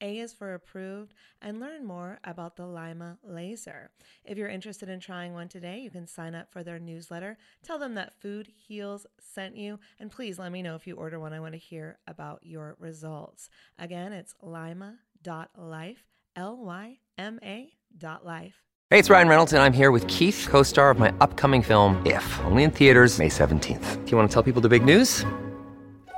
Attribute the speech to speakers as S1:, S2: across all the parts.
S1: a is for approved, and learn more about the LYMA laser. If you're interested in trying one today, you can sign up for their newsletter. Tell them that Food Heals sent you, and please let me know if you order one. I want to hear about your results. Again, it's lyma.life, L Y M A dot life.
S2: Hey, it's Ryan Reynolds, and I'm here with Keith, co star of my upcoming film, If, only in theaters, May 17th. Do you want to tell people the big news?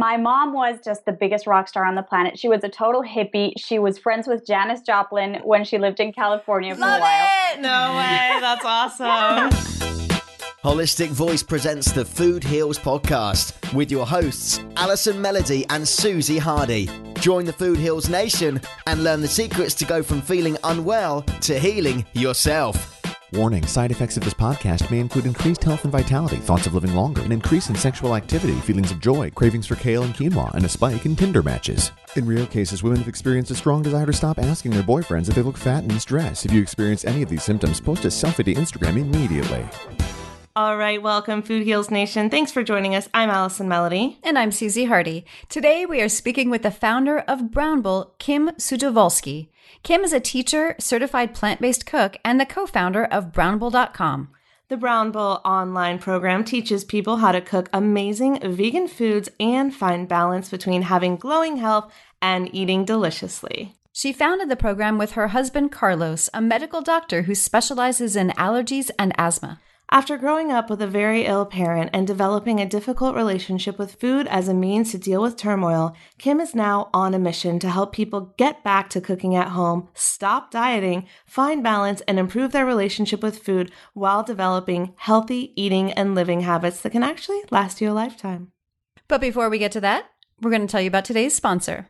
S3: My mom was just the biggest rock star on the planet. She was a total hippie. She was friends with Janis Joplin when she lived in California for
S1: Love
S3: a while.
S1: it! No way, that's awesome.
S4: Holistic Voice presents the Food Heals podcast with your hosts, Allison Melody and Susie Hardy. Join the Food Heals Nation and learn the secrets to go from feeling unwell to healing yourself.
S5: Warning side effects of this podcast may include increased health and vitality, thoughts of living longer, an increase in sexual activity, feelings of joy, cravings for kale and quinoa, and a spike in Tinder matches. In rare cases, women have experienced a strong desire to stop asking their boyfriends if they look fat and stressed. If you experience any of these symptoms, post a selfie to Instagram immediately.
S1: All right, welcome, Food Heals Nation. Thanks for joining us. I'm Allison Melody.
S6: And I'm Susie Hardy. Today we are speaking with the founder of Brownble, Kim Sujovolsky. Kim is a teacher, certified plant based cook, and the co founder of brownble.com.
S1: The Brownble online program teaches people how to cook amazing vegan foods and find balance between having glowing health and eating deliciously.
S6: She founded the program with her husband Carlos, a medical doctor who specializes in allergies and asthma.
S1: After growing up with a very ill parent and developing a difficult relationship with food as a means to deal with turmoil, Kim is now on a mission to help people get back to cooking at home, stop dieting, find balance, and improve their relationship with food while developing healthy eating and living habits that can actually last you a lifetime.
S6: But before we get to that, we're going to tell you about today's sponsor.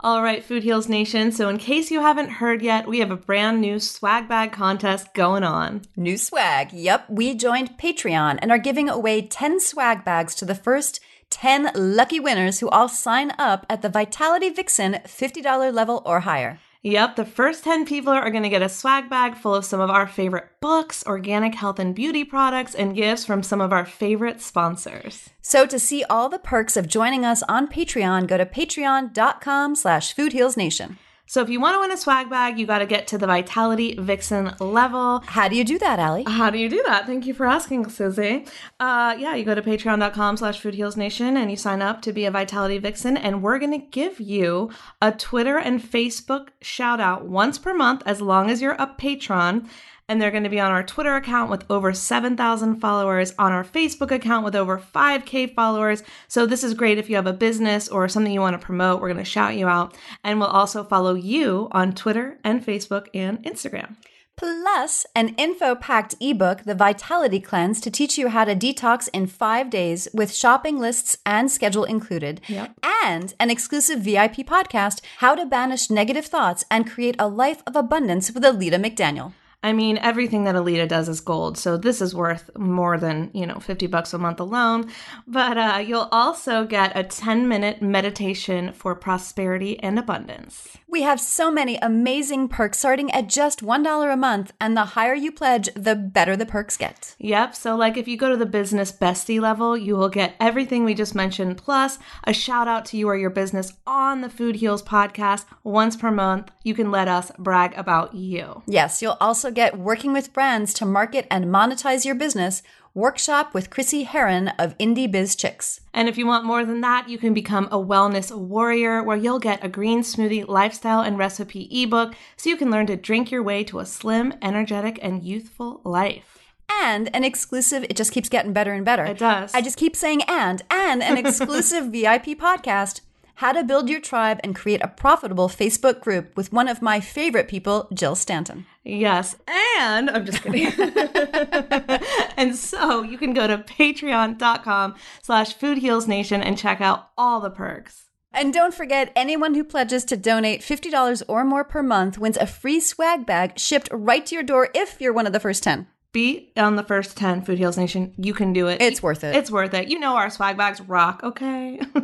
S1: All right, Food Heals Nation. So, in case you haven't heard yet, we have a brand new swag bag contest going on.
S6: New swag. Yep, we joined Patreon and are giving away 10 swag bags to the first 10 lucky winners who all sign up at the Vitality Vixen $50 level or higher.
S7: Yep, the first 10 people are going to get a swag bag full of some of our favorite books, organic health and beauty products, and gifts from some of our favorite sponsors.
S6: So to see all the perks of joining us on Patreon, go to patreon.com slash foodhealsnation.
S7: So if you want to win a swag bag, you got to get to the Vitality Vixen level.
S6: How do you do that, Allie?
S7: How do you do that? Thank you for asking, Susie. Uh, yeah, you go to patreon.com slash foodhealsnation and you sign up to be a Vitality Vixen. And we're going to give you a Twitter and Facebook shout out once per month as long as you're a patron and they're going to be on our Twitter account with over 7,000 followers, on our Facebook account with over 5K followers. So, this is great if you have a business or something you want to promote. We're going to shout you out, and we'll also follow you on Twitter and Facebook and Instagram.
S6: Plus, an info packed ebook, The Vitality Cleanse, to teach you how to detox in five days with shopping lists and schedule included.
S7: Yep.
S6: And an exclusive VIP podcast, How to Banish Negative Thoughts and Create a Life of Abundance with Alita McDaniel.
S7: I mean, everything that Alita does is gold, so this is worth more than, you know, 50 bucks a month alone. But uh, you'll also get a 10 minute meditation for prosperity and abundance.
S6: We have so many amazing perks starting at just $1 a month, and the higher you pledge, the better the perks get.
S7: Yep, so like if you go to the business bestie level, you will get everything we just mentioned, plus a shout out to you or your business on the Food Heals podcast once per month. You can let us brag about you.
S6: Yes, you'll also get Working with Brands to market and monetize your business workshop with Chrissy Heron of Indie Biz Chicks.
S7: And if you want more than that, you can become a wellness warrior where you'll get a green smoothie lifestyle and recipe ebook so you can learn to drink your way to a slim, energetic, and youthful life.
S6: And an exclusive, it just keeps getting better and better.
S7: It does.
S6: I just keep saying and, and an exclusive VIP podcast how to build your tribe and create a profitable Facebook group with one of my favorite people, Jill Stanton.
S7: Yes. And I'm just kidding. and so you can go to patreon.com slash foodhealsnation and check out all the perks.
S6: And don't forget, anyone who pledges to donate $50 or more per month wins a free swag bag shipped right to your door if you're one of the first 10
S7: be on the first 10 Food Heals Nation. You can do it.
S6: It's worth it.
S7: It's worth it. You know our swag bags rock, okay?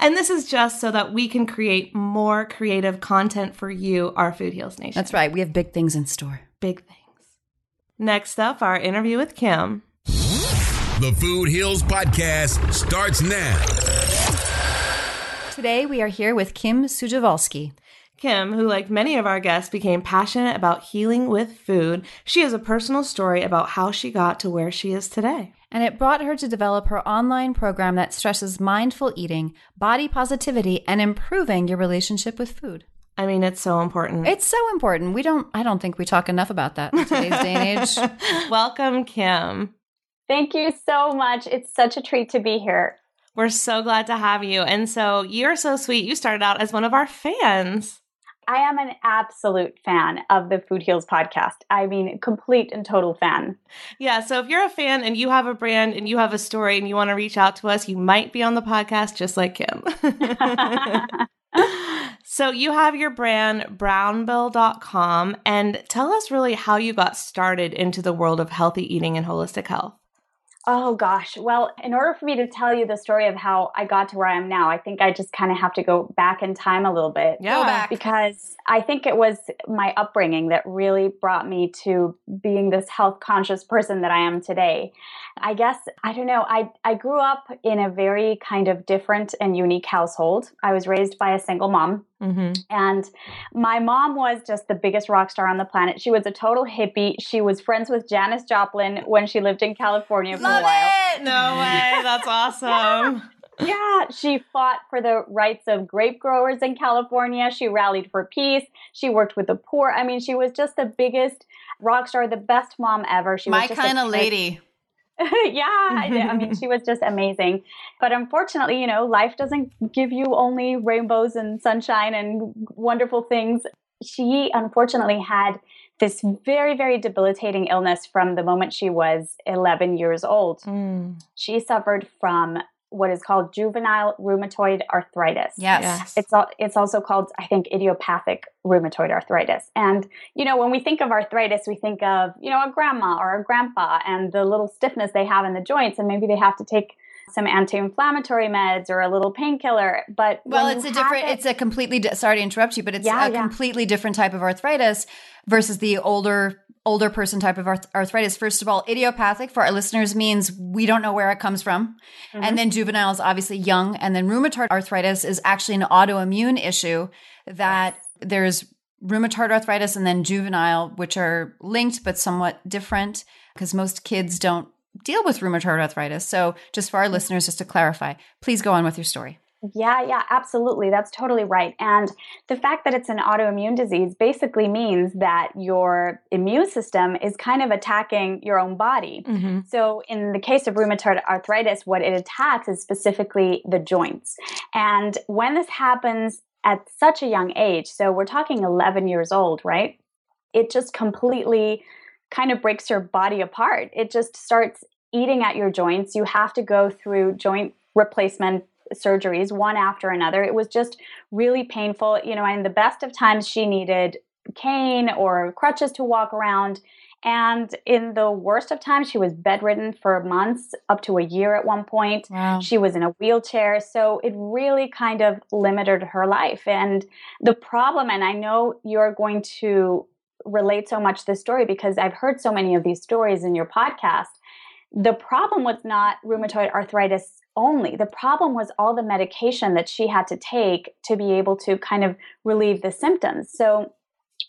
S7: and this is just so that we can create more creative content for you, our Food Heals Nation.
S6: That's right. We have big things in store.
S7: Big things. Next up, our interview with Kim.
S8: The Food Heals podcast starts now.
S6: Today we are here with Kim Sujovolsky.
S7: Kim, who, like many of our guests, became passionate about healing with food, she has a personal story about how she got to where she is today.
S6: And it brought her to develop her online program that stresses mindful eating, body positivity, and improving your relationship with food.
S7: I mean, it's so important.
S6: It's so important. We don't, I don't think we talk enough about that in today's day and age.
S7: Welcome, Kim.
S3: Thank you so much. It's such a treat to be here.
S7: We're so glad to have you. And so you're so sweet. You started out as one of our fans.
S3: I am an absolute fan of the Food Heals podcast. I mean, complete and total fan.
S7: Yeah. So if you're a fan and you have a brand and you have a story and you want to reach out to us, you might be on the podcast just like Kim. so you have your brand, brownble.com, and tell us really how you got started into the world of healthy eating and holistic health.
S3: Oh gosh. Well, in order for me to tell you the story of how I got to where I am now, I think I just kind of have to go back in time a little bit.
S7: Yeah. Back.
S3: Because I think it was my upbringing that really brought me to being this health conscious person that I am today. I guess, I don't know, I, I grew up in a very kind of different and unique household. I was raised by a single mom. Mm-hmm. And my mom was just the biggest rock star on the planet. She was a total hippie. She was friends with Janis Joplin when she lived in California for
S6: Love
S3: a while.
S6: It!
S7: No way. That's awesome.
S3: yeah. yeah, she fought for the rights of grape growers in California. She rallied for peace. She worked with the poor. I mean, she was just the biggest rock star, the best mom ever. She
S6: my
S3: was
S6: kind of lady.
S3: yeah, I mean, she was just amazing. But unfortunately, you know, life doesn't give you only rainbows and sunshine and wonderful things. She unfortunately had this very, very debilitating illness from the moment she was 11 years old. Mm. She suffered from what is called juvenile rheumatoid arthritis.
S6: Yes. yes.
S3: It's it's also called I think idiopathic rheumatoid arthritis. And you know, when we think of arthritis, we think of, you know, a grandma or a grandpa and the little stiffness they have in the joints and maybe they have to take some anti-inflammatory meds or a little painkiller. But
S6: well, it's a different. It, it's a completely. Di- sorry to interrupt you, but it's yeah, a yeah. completely different type of arthritis versus the older older person type of arth- arthritis. First of all, idiopathic for our listeners means we don't know where it comes from. Mm-hmm. And then juvenile is obviously young. And then rheumatoid arthritis is actually an autoimmune issue that there's rheumatoid arthritis and then juvenile, which are linked but somewhat different because most kids don't deal with rheumatoid arthritis. So, just for our listeners, just to clarify, please go on with your story.
S3: Yeah, yeah, absolutely. That's totally right. And the fact that it's an autoimmune disease basically means that your immune system is kind of attacking your own body. Mm-hmm. So, in the case of rheumatoid arthritis, what it attacks is specifically the joints. And when this happens at such a young age, so we're talking 11 years old, right? It just completely kind of breaks your body apart. It just starts eating at your joints. You have to go through joint replacement surgeries one after another. It was just really painful. You know, in the best of times, she needed cane or crutches to walk around. And in the worst of times, she was bedridden for months, up to a year at one point. Wow. She was in a wheelchair. So it really kind of limited her life. And the problem, and I know you're going to relate so much to this story because I've heard so many of these stories in your podcast. The problem was not rheumatoid arthritis only. The problem was all the medication that she had to take to be able to kind of relieve the symptoms. So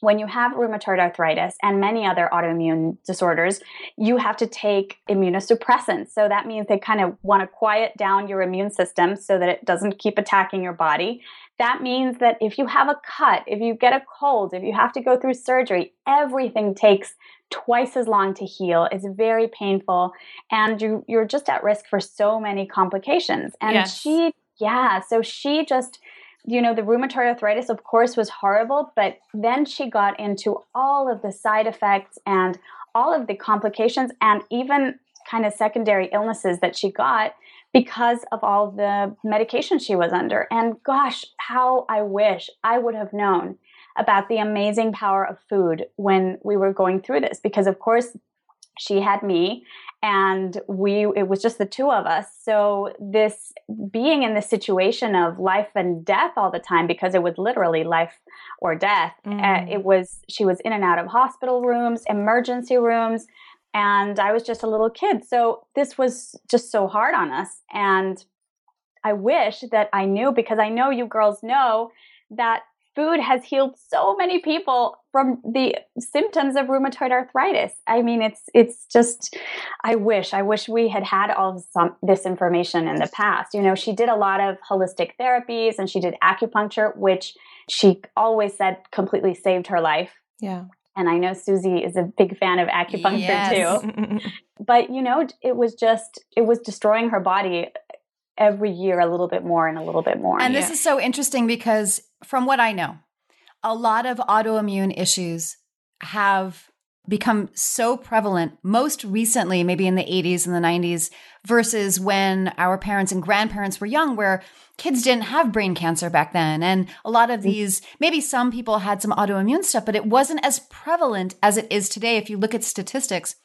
S3: when you have rheumatoid arthritis and many other autoimmune disorders, you have to take immunosuppressants. So that means they kind of want to quiet down your immune system so that it doesn't keep attacking your body. That means that if you have a cut, if you get a cold, if you have to go through surgery, everything takes twice as long to heal. It's very painful and you you're just at risk for so many complications. And yes. she yeah, so she just you know, the rheumatoid arthritis, of course, was horrible, but then she got into all of the side effects and all of the complications and even kind of secondary illnesses that she got because of all the medication she was under. And gosh, how I wish I would have known about the amazing power of food when we were going through this because of course she had me and we it was just the two of us so this being in the situation of life and death all the time because it was literally life or death uh, mm. uh, it was she was in and out of hospital rooms emergency rooms and i was just a little kid so this was just so hard on us and i wish that i knew because i know you girls know that food has healed so many people from the symptoms of rheumatoid arthritis. I mean, it's it's just I wish I wish we had had all of some, this information in the past. You know, she did a lot of holistic therapies and she did acupuncture, which she always said completely saved her life.
S7: Yeah.
S3: And I know Susie is a big fan of acupuncture yes. too. but you know, it was just it was destroying her body every year a little bit more and a little bit more.
S6: And this yeah. is so interesting because from what I know, a lot of autoimmune issues have become so prevalent most recently maybe in the 80s and the 90s versus when our parents and grandparents were young where kids didn't have brain cancer back then and a lot of mm. these maybe some people had some autoimmune stuff but it wasn't as prevalent as it is today if you look at statistics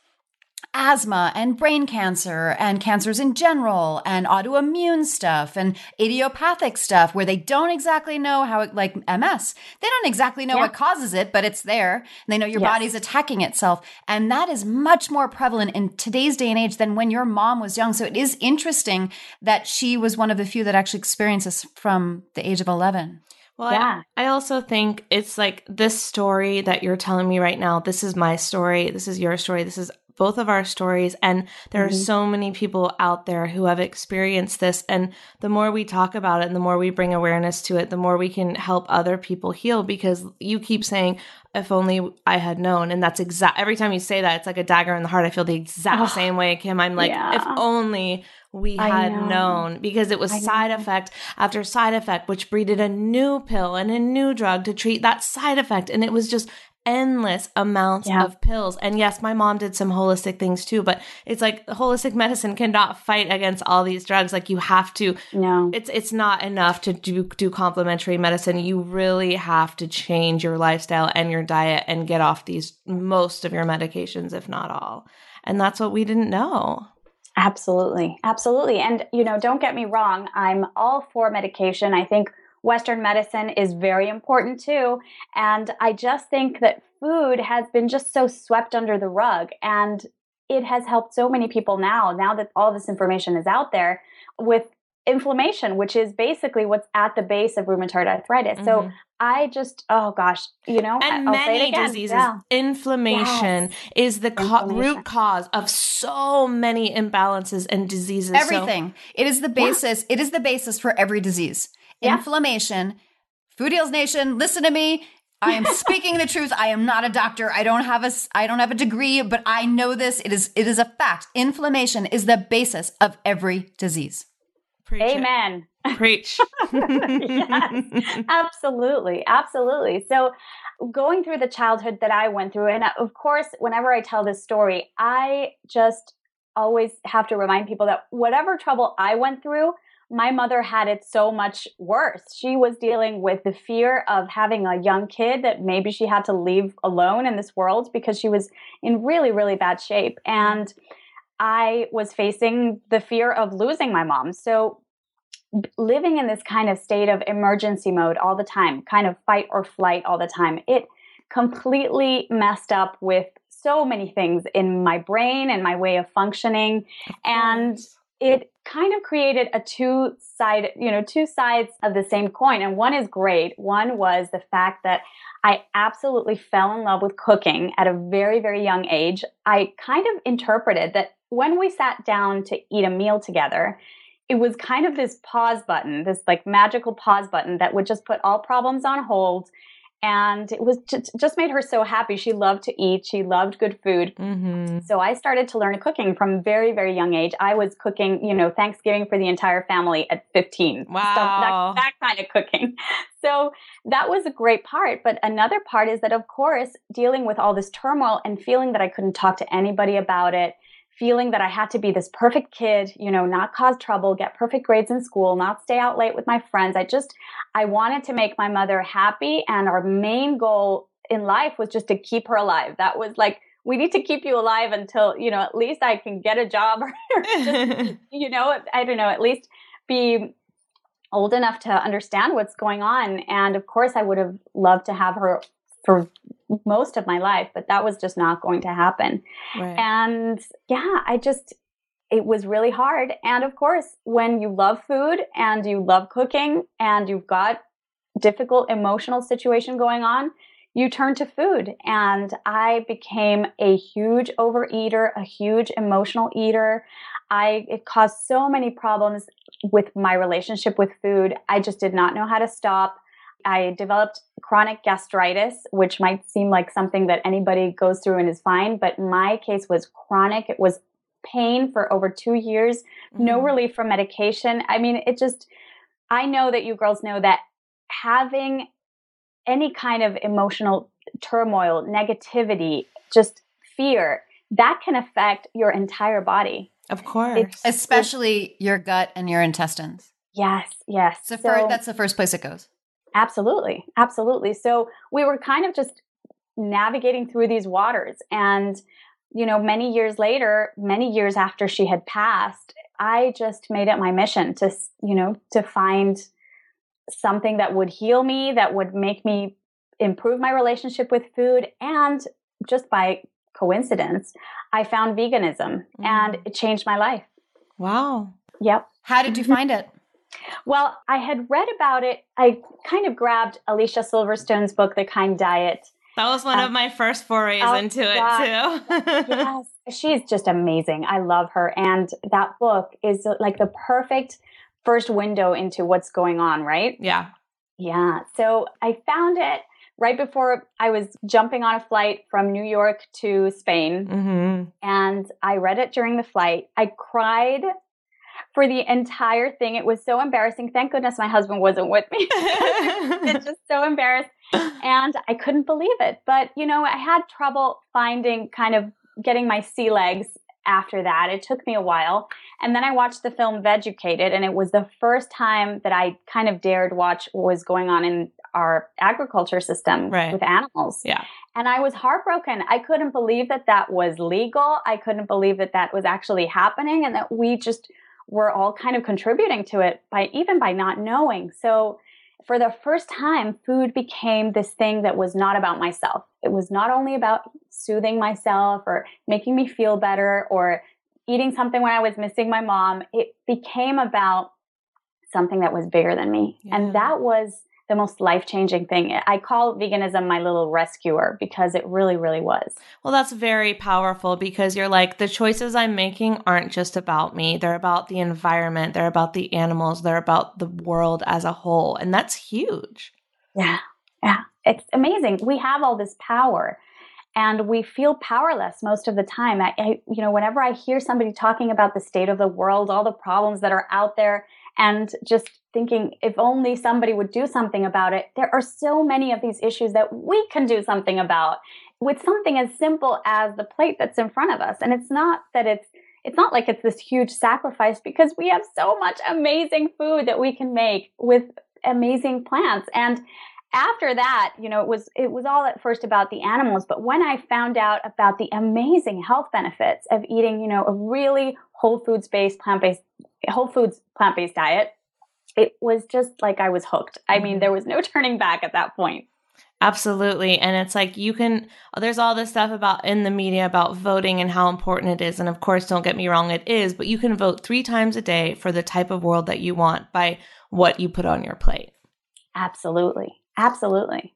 S6: asthma and brain cancer and cancers in general and autoimmune stuff and idiopathic stuff where they don't exactly know how it, like MS, they don't exactly know yeah. what causes it, but it's there. They know your yes. body's attacking itself. And that is much more prevalent in today's day and age than when your mom was young. So it is interesting that she was one of the few that actually experienced this from the age of 11.
S7: Well, yeah. I, I, also think it's like this story that you're telling me right now. This is my story. This is your story. This is both of our stories. And there mm-hmm. are so many people out there who have experienced this. And the more we talk about it and the more we bring awareness to it, the more we can help other people heal because you keep saying, if only I had known. And that's exact every time you say that, it's like a dagger in the heart. I feel the exact oh, same way, Kim. I'm like, yeah. if only we had know. known because it was I side know. effect after side effect, which breeded a new pill and a new drug to treat that side effect. And it was just endless amounts yeah. of pills. And yes, my mom did some holistic things too, but it's like holistic medicine cannot fight against all these drugs. Like you have to
S3: No.
S7: It's it's not enough to do do complementary medicine. You really have to change your lifestyle and your diet and get off these most of your medications if not all. And that's what we didn't know.
S3: Absolutely. Absolutely. And, you know, don't get me wrong, I'm all for medication. I think Western medicine is very important too. And I just think that food has been just so swept under the rug. And it has helped so many people now, now that all this information is out there with inflammation, which is basically what's at the base of rheumatoid arthritis. Mm-hmm. So I just, oh gosh, you know,
S7: and
S3: I'll
S7: many diseases, yeah. inflammation yes. is the co- root cause of so many imbalances and diseases.
S6: Everything. So, it is the basis. Yeah. It is the basis for every disease. Yeah. Inflammation. Food Heals Nation, listen to me. I am speaking the truth. I am not a doctor. I don't have a I don't have a degree, but I know this. It is it is a fact. Inflammation is the basis of every disease.
S3: Preach Amen.
S7: It. Preach.
S3: yes, absolutely. Absolutely. So, going through the childhood that I went through, and uh, of course, whenever I tell this story, I just always have to remind people that whatever trouble I went through, my mother had it so much worse. She was dealing with the fear of having a young kid that maybe she had to leave alone in this world because she was in really, really bad shape. And I was facing the fear of losing my mom. So living in this kind of state of emergency mode all the time, kind of fight or flight all the time, it completely messed up with so many things in my brain and my way of functioning. Of and it kind of created a two side, you know, two sides of the same coin. And one is great. One was the fact that I absolutely fell in love with cooking at a very, very young age. I kind of interpreted that when we sat down to eat a meal together, it was kind of this pause button, this like magical pause button that would just put all problems on hold. And it was just, just made her so happy. She loved to eat. She loved good food. Mm-hmm. So I started to learn cooking from very, very young age. I was cooking, you know, Thanksgiving for the entire family at 15.
S7: Wow. So
S3: that, that kind of cooking. So that was a great part. But another part is that, of course, dealing with all this turmoil and feeling that I couldn't talk to anybody about it feeling that I had to be this perfect kid, you know, not cause trouble, get perfect grades in school, not stay out late with my friends. I just, I wanted to make my mother happy. And our main goal in life was just to keep her alive. That was like, we need to keep you alive until, you know, at least I can get a job or, just, you know, I don't know, at least be old enough to understand what's going on. And of course, I would have loved to have her for most of my life, but that was just not going to happen. Right. And yeah, I just, it was really hard. And of course, when you love food and you love cooking and you've got difficult emotional situation going on, you turn to food. And I became a huge overeater, a huge emotional eater. I, it caused so many problems with my relationship with food. I just did not know how to stop. I developed chronic gastritis, which might seem like something that anybody goes through and is fine, but my case was chronic. It was pain for over two years, mm-hmm. no relief from medication. I mean, it just, I know that you girls know that having any kind of emotional turmoil, negativity, just fear, that can affect your entire body.
S7: Of course.
S6: It's, Especially it's, your gut and your intestines.
S3: Yes, yes.
S6: So, so that's the first place it goes.
S3: Absolutely. Absolutely. So we were kind of just navigating through these waters. And, you know, many years later, many years after she had passed, I just made it my mission to, you know, to find something that would heal me, that would make me improve my relationship with food. And just by coincidence, I found veganism mm. and it changed my life.
S7: Wow.
S3: Yep.
S6: How did you find it?
S3: Well, I had read about it. I kind of grabbed Alicia Silverstone's book, The Kind Diet.
S7: That was one um, of my first forays oh, into it, too.
S3: yes, she's just amazing. I love her. And that book is like the perfect first window into what's going on, right?
S7: Yeah.
S3: Yeah. So I found it right before I was jumping on a flight from New York to Spain. Mm-hmm. And I read it during the flight. I cried for the entire thing. It was so embarrassing. Thank goodness my husband wasn't with me. it's just so embarrassed. And I couldn't believe it. But, you know, I had trouble finding kind of getting my sea legs after that. It took me a while. And then I watched the film Vegucated, and it was the first time that I kind of dared watch what was going on in our agriculture system
S7: Right.
S3: with animals.
S7: Yeah.
S3: And I was heartbroken. I couldn't believe that that was legal. I couldn't believe that that was actually happening and that we just were all kind of contributing to it by even by not knowing. So for the first time, food became this thing that was not about myself. It was not only about soothing myself or making me feel better or eating something when I was missing my mom. It became about something that was bigger than me.
S7: Yeah.
S3: And that was the most life changing thing. I call veganism my little rescuer because it really, really was.
S7: Well, that's very powerful because you're like, the choices I'm making aren't just about me. They're about the environment, they're about the animals, they're about the world as a whole. And that's huge.
S3: Yeah. Yeah. It's amazing. We have all this power and we feel powerless most of the time. I, I, you know, whenever I hear somebody talking about the state of the world, all the problems that are out there, and just thinking if only somebody would do something about it, there are so many of these issues that we can do something about with something as simple as the plate that's in front of us. And it's not that it's it's not like it's this huge sacrifice because we have so much amazing food that we can make with amazing plants and after that you know it was it was all at first about the animals but when i found out about the amazing health benefits of eating you know a really whole foods based plant based whole foods plant based diet it was just like i was hooked i mean mm-hmm. there was no turning back at that point
S7: Absolutely. And it's like you can, there's all this stuff about in the media about voting and how important it is. And of course, don't get me wrong, it is, but you can vote three times a day for the type of world that you want by what you put on your plate.
S3: absolutely absolutely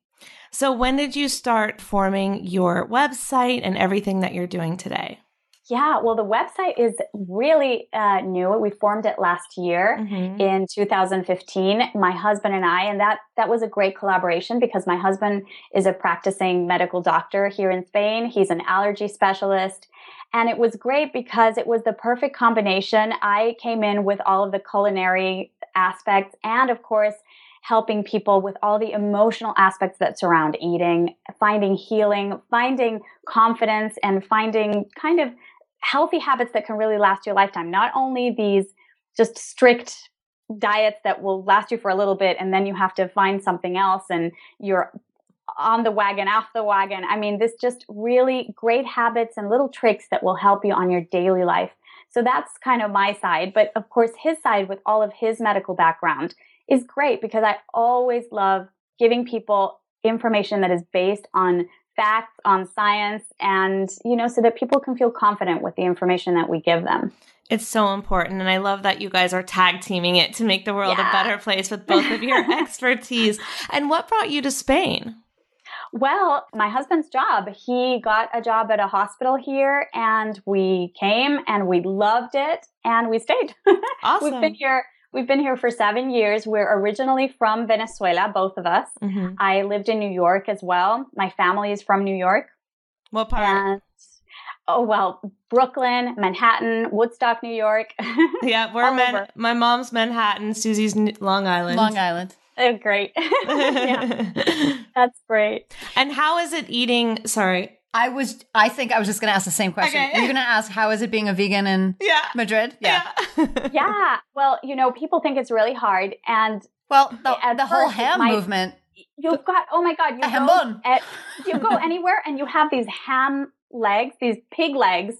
S7: So, when did you start forming your website and everything that you're doing today?
S3: Yeah, well, the website is really uh, new. We formed it last year
S7: Mhm.
S3: in 2015. My husband and I, and that that was a great collaboration because my husband is a practicing medical doctor here in Spain. He's an allergy specialist, and it was great because it was the perfect combination. I came in with all of the culinary aspects, and of course. Helping people with all the emotional aspects that surround eating, finding healing, finding confidence, and finding kind of healthy habits that can really last your lifetime. Not only these just strict diets that will last you for a little bit and then you have to find something else and you're on the wagon, off the wagon. I mean, this just really great habits and little tricks that will help you on your daily life. So that's kind of my side. But of course, his side with all of his medical background is great because I always love giving people information that is based on facts, on science, and, you know, so that people can feel confident with the information that we give them.
S7: It's so important. And I love that you guys are tag teaming it to make the world a better place with both of your expertise. And what brought you to Spain?
S3: Well, my husband's job, he got a job at a hospital here and we came and we loved it and we stayed.
S7: Awesome.
S3: We've been here we've been here for 7 years. We're originally from Venezuela, both of us.
S7: Mhm.
S3: I lived in New York as well. My family is from New York.
S7: What part?
S3: And oh well, Brooklyn, Manhattan, Woodstock, New York.
S7: yeah, we're Man- my mom's Manhattan, Susie's Long Island.
S6: Long Island.
S3: oh, great. yeah, that's great.
S7: and how is it eating? Sorry.
S6: I was. I think I was just going to ask the same question.
S7: Okay.
S6: You're going to ask how is it being a vegan in
S7: Yeah.
S6: Madrid?
S7: Yeah.
S3: Yeah. Well, you know, people think it's really hard and
S6: Well, the, the whole
S3: first, it
S6: ham
S3: might-
S6: movement.
S3: you've got oh my god you
S6: A
S3: go, at, you go anywhere and you have these ham legs these pig legs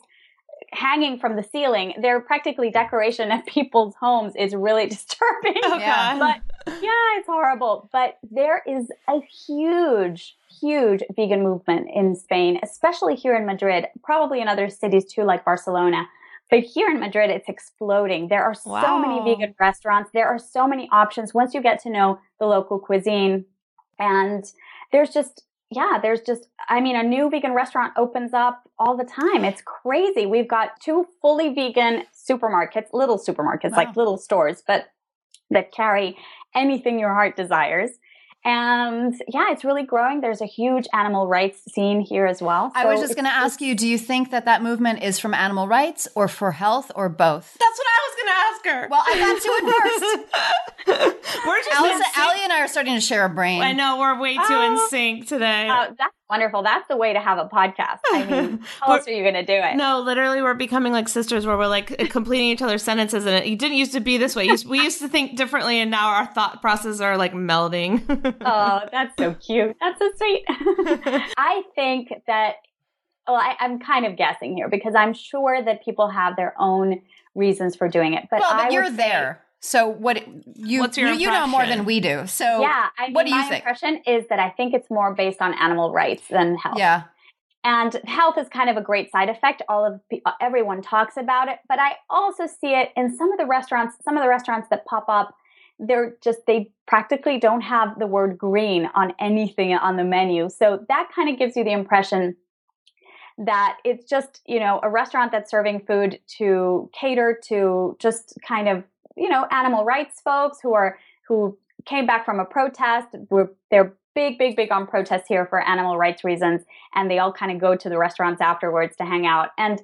S3: hanging from the ceiling they're practically decoration at people's homes is really disturbing
S7: Oh,
S6: Yeah.
S7: God.
S3: but yeah it's horrible but there is a huge huge vegan movement in spain especially here in madrid probably in other cities too like barcelona but here in Madrid, it's exploding. There are so many vegan restaurants. There are so many options once you get to know the local cuisine. And there's just, yeah, there's just, I mean, a new vegan restaurant opens up all the time. It's crazy. We've got two fully vegan supermarkets, little supermarkets,
S6: Wow.
S3: like little stores, but that carry anything your heart desires. And yeah, it's really growing. There's a huge animal rights scene here as well.
S6: I was just going to ask you: Do you think that that movement is from animal rights or for health or both?
S7: That's what I was going to ask her.
S6: Well, I got to it first.
S7: we're just
S6: Allison, Allie and I are starting to share a brain.
S7: I know we're way too in
S3: Oh.
S7: sync today.
S3: Uh, that's wonderful. That's the way to have a podcast. I mean, how else are you going to do it?
S7: No, literally, we're becoming like sisters where we're like completing each other's sentences, and it, it didn't used to be this way. We used to think differently, and now our thought processes are like melding.
S3: Oh, that's so cute. That's so sweet. I think that, well, I, I'm kind of guessing here because I'm sure that people have their own reasons for doing it. But,
S6: well,
S3: I
S6: but you're
S3: would say-
S6: there. So what you
S7: What's your
S6: you, you know more than we do. So
S3: yeah, I mean,
S6: what do you
S3: my
S6: think?
S3: impression is that I think it's more based on animal rights than health.
S6: Yeah.
S3: And health is kind of a great side effect. All of uh, everyone talks about it, but I also see it in some of the restaurants. Some of the restaurants that pop up, they're just they practically don't have the word green on anything on the menu. So that kind of gives you the impression that it's just you know a restaurant that's serving food to cater to just kind of you know animal rights folks who are who came back from a protest. We're, they're big, big, big on protests here for animal rights reasons, and they all kind of go to the restaurants afterwards to hang out. And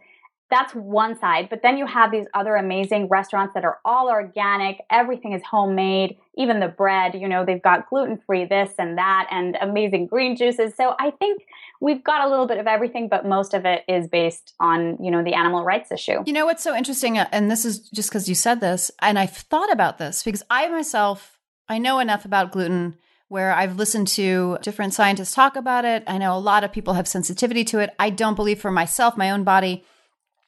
S3: that's one side. But then you have these other amazing restaurants that are all organic. Everything is homemade. Even the bread, you know, they've got gluten free this and that, and amazing green juices. So I think we've got a little bit of everything, but most of it is based on, you know, the animal rights issue.
S6: You know what's so interesting, uh, and this is just because you said this, and I've thought about this because I myself I know enough about gluten where I've listened to different scientists talk about it. I know a lot of people have sensitivity to it. I don't believe for myself, my own body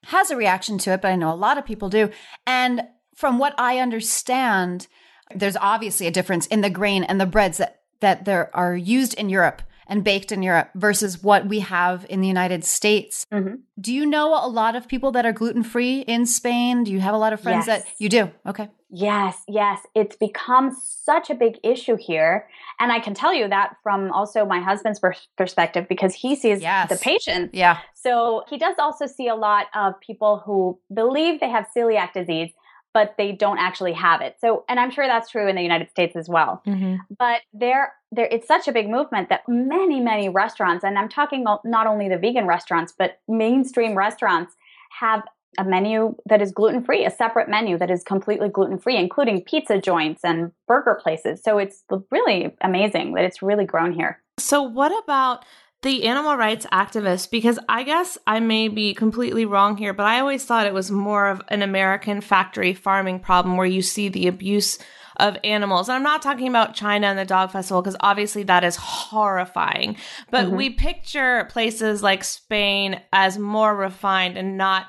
S6: has a reaction to it, but I know a lot of people do. And from what I understand, there's obviously a difference in the grain and the breads that that there are used in Europe and baked in Europe versus what we have in the United States.
S3: Mhm.
S6: Do you know a lot of people that are gluten free in Spain? Do you have a lot of friends
S3: Yes.
S6: that you do? Okay.
S3: Yes, yes. It's become such a big issue here. And I can tell you that from also my husband's perspective because he sees
S6: Yes.
S3: the patients.
S6: Yeah.
S3: So he does also see a lot of people who believe they have celiac disease, but they don't actually have it. So, and I'm sure that's true in the United States as well. Mm-hmm. But there, there, it's such a big movement that many, many restaurants, and I'm talking not only the vegan restaurants, but mainstream restaurants have a menu that is gluten free, a separate menu that is completely gluten free, including pizza joints and burger places. So it's really amazing that it's really grown here.
S7: So, what about the animal rights activists? Because I guess I may be completely wrong here, but I always thought it was more of an American factory farming problem where you see the abuse of animals. And I'm not talking about China and the dog festival because obviously that is horrifying. But
S3: Mhm.
S7: we picture places like Spain as more refined and not,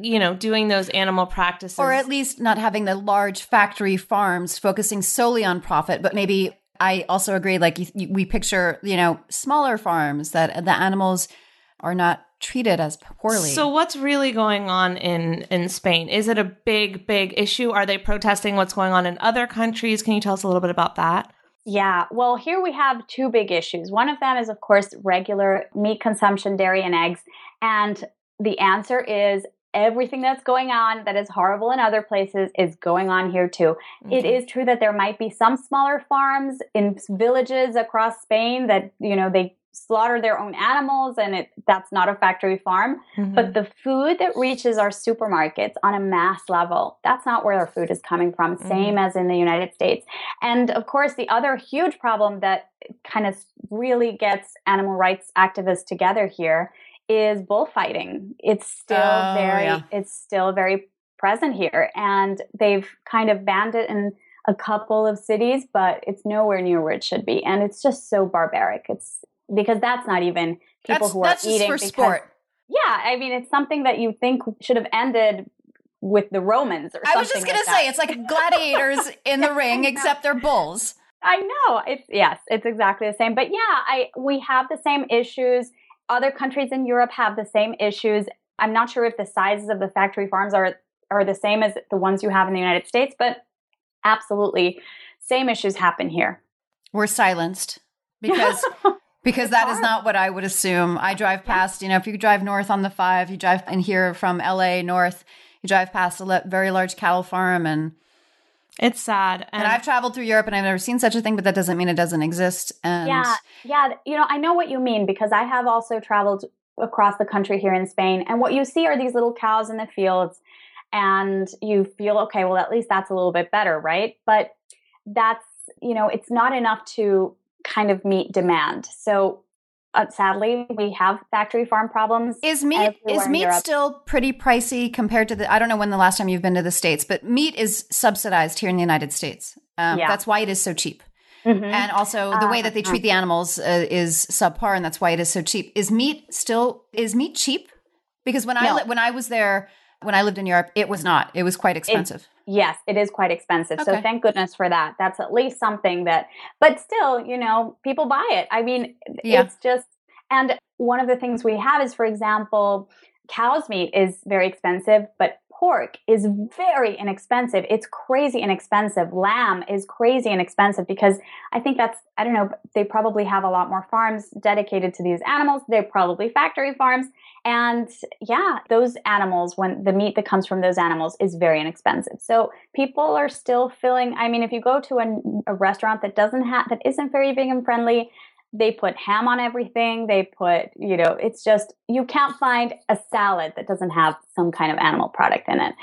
S7: you know, doing those animal practices.
S6: Or at least not having the large factory farms focusing solely on profit, but maybe I also agree. Like you, you- we picture, you know, smaller farms that the animals are not treated as poorly.
S7: So what's really going on in in Spain? Is it a big big issue? Are they protesting what's going on in other countries? Can you tell us a little bit about that?
S3: Yeah, well, here we have two big issues. One of them is, of course, regular meat consumption, dairy, and eggs. And the answer is everything that's going on that is horrible in other places is going on here too. It
S7: Okay.
S3: is true that there might be some smaller farms in villages across Spain that, you know, they slaughter their own animals and it that's not a factory farm.
S7: Mhm.
S3: But the food that reaches our supermarkets on a mass level, that's not where our food is coming from, same as in the United States. And of course, the other huge problem that kind of really gets animal rights activists together here is bullfighting. It's still
S6: Oh,
S3: very
S6: yeah.
S3: it's still very present here and they've kind of banned it in a couple of cities, but it's nowhere near where it should be. And it's just so barbaric. It's because that's not even people
S6: that's,
S3: who are eating
S6: for
S3: because-
S6: sport.
S3: yeah, I mean, it's something that you think should have ended with the Romans or something.
S6: I was just
S3: like
S6: gonna say it's like gladiators in the ring, except they're bulls.
S3: I know. It's yes, it's exactly the same. But yeah, I we have the same issues. Other countries in Europe have the same issues. I'm not sure if the sizes of the factory farms are are the same as the ones you have in the United States, but absolutely same issues happen here.
S6: We're silenced because because that is not what I would assume. I drive past, you know, if you drive north on the five, you drive in here from LA north, you drive past a le- very large cattle farm, and
S7: It's sad.
S6: and I've traveled through Europe and I've never seen such a thing, but that doesn't mean it doesn't exist. And
S3: Yeah, yeah. You know, I know what you mean because I have also traveled across the country here in Spain, and what you see are these little cows in the fields, and you feel okay. Well, at least that's a little bit better, right? But that's, you know, it's not enough to kind of meet demand. So uh, sadly, we have factory farm problems.
S6: Is meat is meat still pretty pricey compared to the? I don't know when the last time you've been to the states, but meat is subsidized here in the United States. Um, yeah. That's why it is so cheap. Mm-hmm. And also the way that they treat the uh-huh. animals uh, is subpar, and that's why it is so cheap. Is meat still is meat cheap? Because when no. I when I was there, when I lived in Europe, it was not. It was quite expensive.
S3: It, yes, it is quite expensive. Okay. So thank goodness for that. That's at least something that, but still, you know, people buy it. I mean, yeah. it's just, and one of the things we have is, for example, cow's meat is very expensive, but pork is very inexpensive. It's crazy inexpensive. Lamb is crazy inexpensive because I think that's, I don't know, they probably have a lot more farms dedicated to these animals. They're probably factory farms. And yeah, those animals, when the meat that comes from those animals is very inexpensive. So people are still feeling, I mean, if you go to a, a restaurant that doesn't have, that isn't very vegan friendly, they put ham on everything. They put, you know, it's just, you can't find a salad that doesn't have some kind of animal product in it.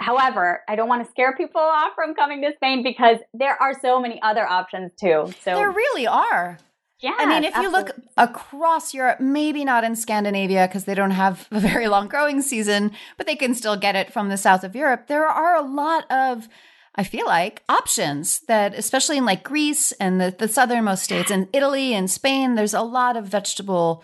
S3: However, I don't want to scare people off from coming to Spain because there are so many other options too. So
S6: there really are.
S3: Yeah.
S6: I mean, if absolutely. you look across Europe, maybe not in Scandinavia because they don't have a very long growing season, but they can still get it from the south of Europe. There are a lot of I feel like options that, especially in like Greece and the, the southernmost states and Italy and Spain, there's a lot of vegetable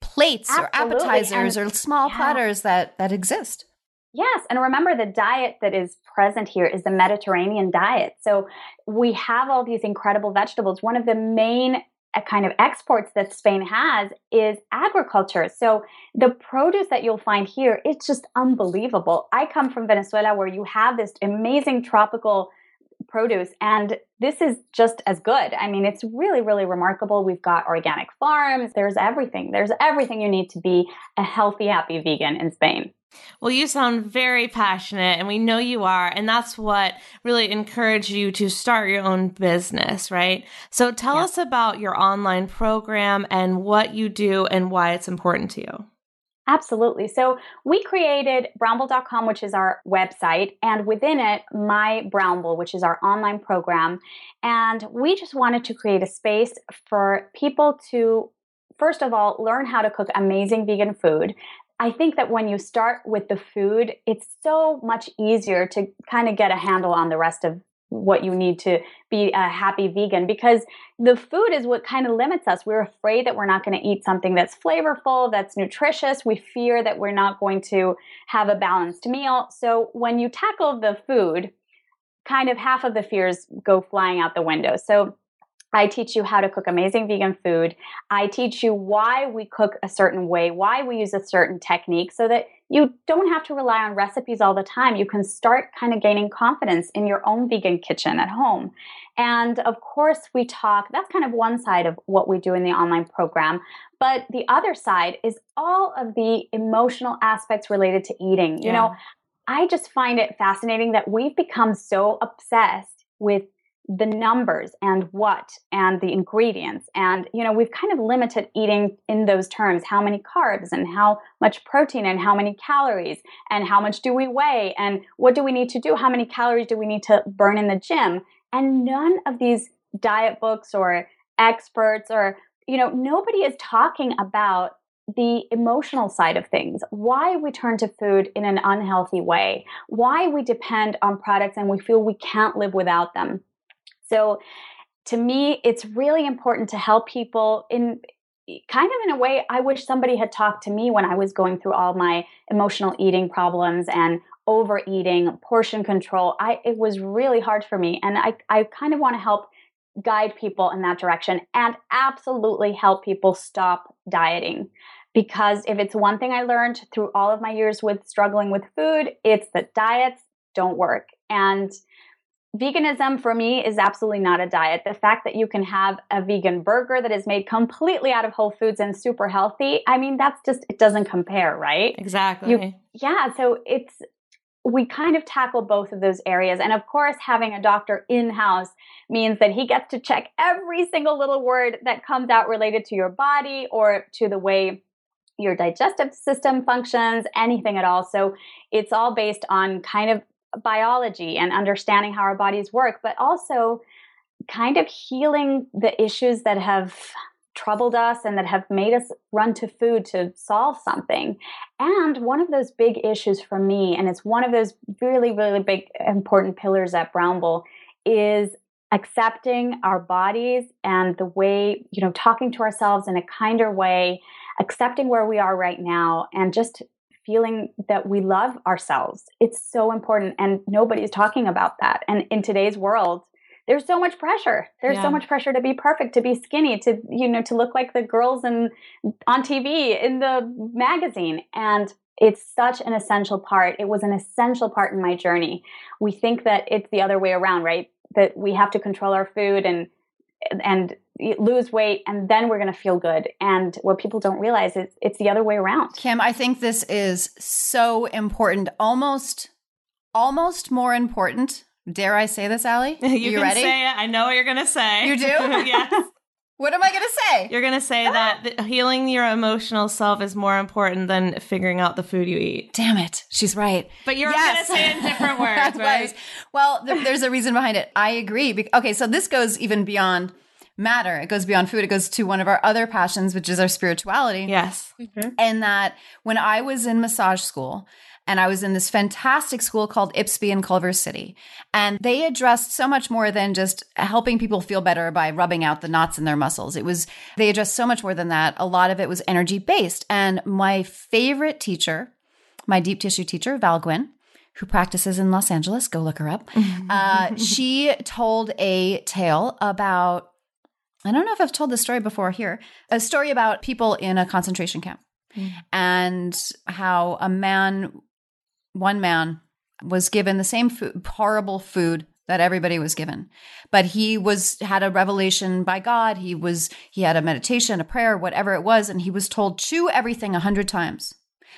S6: plates Absolutely. or appetizers and, or small yeah. platters that that exist.
S3: Yes, and remember the diet that is present here is the Mediterranean diet. So we have all these incredible vegetables. One of the main kind of exports that Spain has is agriculture. So the produce that you'll find here, it's just unbelievable. I come from Venezuela where you have this amazing tropical produce and this is just as good. I mean, it's really, really remarkable. We've got organic farms. There's everything. There's everything you need to be a healthy, happy vegan in Spain.
S7: Well, you sound very passionate, and we know you are. And that's what really encouraged you to start your own business, right? So tell yeah. us about your online program and what you do and why it's important to you.
S3: Absolutely. So we created Brownble.com, which is our website, and within it, My Brownble, which is our online program. And we just wanted to create a space for people to first of all, learn how to cook amazing vegan food. I think that when you start with the food, it's so much easier to kind of get a handle on the rest of what you need to be a happy vegan because the food is what kind of limits us. We're afraid that we're not going to eat something that's flavorful, that's nutritious. We fear that we're not going to have a balanced meal. So when you tackle the food, kind of half of the fears go flying out the window. So I teach you how to cook amazing vegan food. I teach you why we cook a certain way, why we use a certain technique, so that you don't have to rely on recipes all the time. You can start kind of gaining confidence in your own vegan kitchen at home. And of course, we talk, that's kind of one side of what we do in the online program. But the other side is all of the emotional aspects related to eating. You yeah. know, I just find it fascinating that we've become so obsessed with the numbers and what and the ingredients. And you know we've kind of limited eating in those terms. How many carbs and how much protein and how many calories and how much do we weigh and what do we need to do? How many calories do we need to burn in the gym? And none of these diet books or experts or you know nobody is talking about the emotional side of things, why we turn to food in an unhealthy way, why we depend on products and we feel we can't live without them. So to me, it's really important to help people in kind of in a way I wish somebody had talked to me when I was going through all my emotional eating problems and overeating, portion control. I it was really hard for me and I I kind of want to help guide people in that direction and absolutely help people stop dieting. Because if it's one thing I learned through all of my years with struggling with food, it's that diets don't work. And veganism for me is absolutely not a diet. The fact that you can have a vegan burger that is made completely out of whole foods and super healthy, I mean, that's just, it doesn't compare, right?
S7: Exactly.
S3: You, yeah. So it's, we kind of tackle both of those areas. And of course, having a doctor in house means that he gets to check every single little word that comes out related to your body or to the way your digestive system functions, anything at all. So it's all based on kind of biology and understanding how our bodies work, but also kind of healing the issues that have troubled us and that have made us run to food to solve something. And one of those big issues for me, and it's one of those really, really big important pillars at Brownble, is accepting our bodies and the way, you know, talking to ourselves in a kinder way, accepting where we are right now, and just feeling that we love ourselves. It's so important. And nobody's talking about that. And in today's world, there's so much pressure. There's yeah. so much pressure to be perfect, to be skinny, to you know, to look like the girls in on TV in the magazine. And it's such an essential part. It was an essential part in my journey. We think that it's the other way around, right? That we have to control our food and and lose weight and then we're going to feel good and what people don't realize is it's the other way around
S6: kim i think this is so important almost almost more important Dare I say this, Allie?
S7: you, you ready? Say it. I know what you're going to say.
S6: You do?
S7: yes.
S6: What am I going to say?
S7: You're going to say that healing your emotional self is more important than figuring out the food you eat.
S6: Damn it. She's right.
S7: But you're yes. going to say it in different words, right?
S6: well, th- there's a reason behind it. I agree. Be- okay, so this goes even beyond matter. It goes beyond food. It goes to one of our other passions, which is our spirituality.
S7: Yes.
S6: Mm-hmm. And that when I was in massage school and I was in this fantastic school called IPSB in Culver City. And they addressed so much more than just helping people feel better by rubbing out the knots in their muscles. It was, they addressed so much more than that. A lot of it was energy based. And my favorite teacher, my deep tissue teacher, Val Gwyn, who practices in Los Angeles, go look her up. Uh, she told a tale about, I don't know if I've told this story before here, a story about people in a concentration camp. Mm. And how a man one man was given the same food, horrible food that everybody was given. But he was had a revelation by god. He was he had a meditation a prayer whatever it was and he was told chew everything a hundred times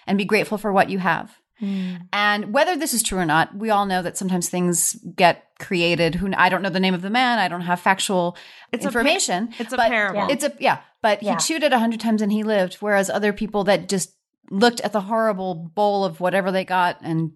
S6: and be grateful for what you have. Mm. and whether this is true or not we all know that sometimes things get created. Who i don't know the name of the man. I don't have factual it's information
S7: a, it's a parable.
S6: it's a yeah but yeah. he chewed it a hundred times and he lived whereas other people that just looked at the horrible bowl of whatever they got and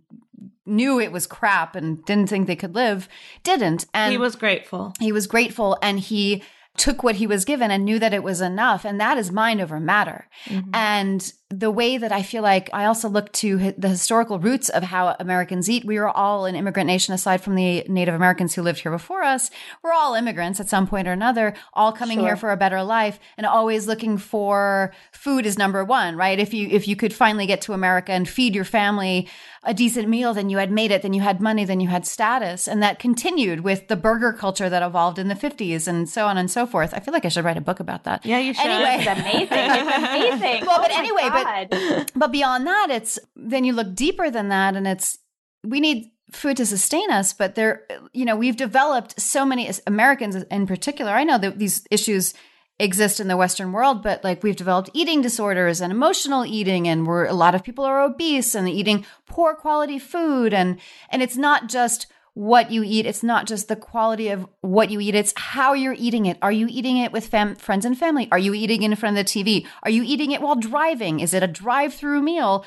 S6: knew it was crap and didn't think they could live didn't. And
S7: he was grateful.
S6: he was grateful and he took what he was given and knew that it was enough. And that is mind over matter. Mm-hmm. and the way that I feel like I also look to the historical roots of how Americans eat. We are all an immigrant nation, aside from the Native Americans who lived here before us. We're all immigrants at some point or another, all coming sure. here for a better life and always looking for food is number one, right? If you if you could finally get to America and feed your family a decent meal, then you had made it, then you had money, then you had status. And that continued with the burger culture that evolved in the 50s and so on and so forth. I feel like I should write a book about that.
S7: Yeah, you should.
S3: Anyway, it's amazing. It's amazing.
S6: well, oh but anyway, God. but but beyond that, it's then you look deeper than that, and it's we need food to sustain us but there you know we've developed so many americans in particular i know that these issues exist in the western world but like we've developed eating disorders and emotional eating and we're a lot of people are obese and eating poor quality food and and it's not just what you eat. It's not just the quality of what you eat, it's how you're eating it. Are you eating it with fam- friends and family? Are you eating it in front of the TV? Are you eating it while driving? Is it a drive through meal?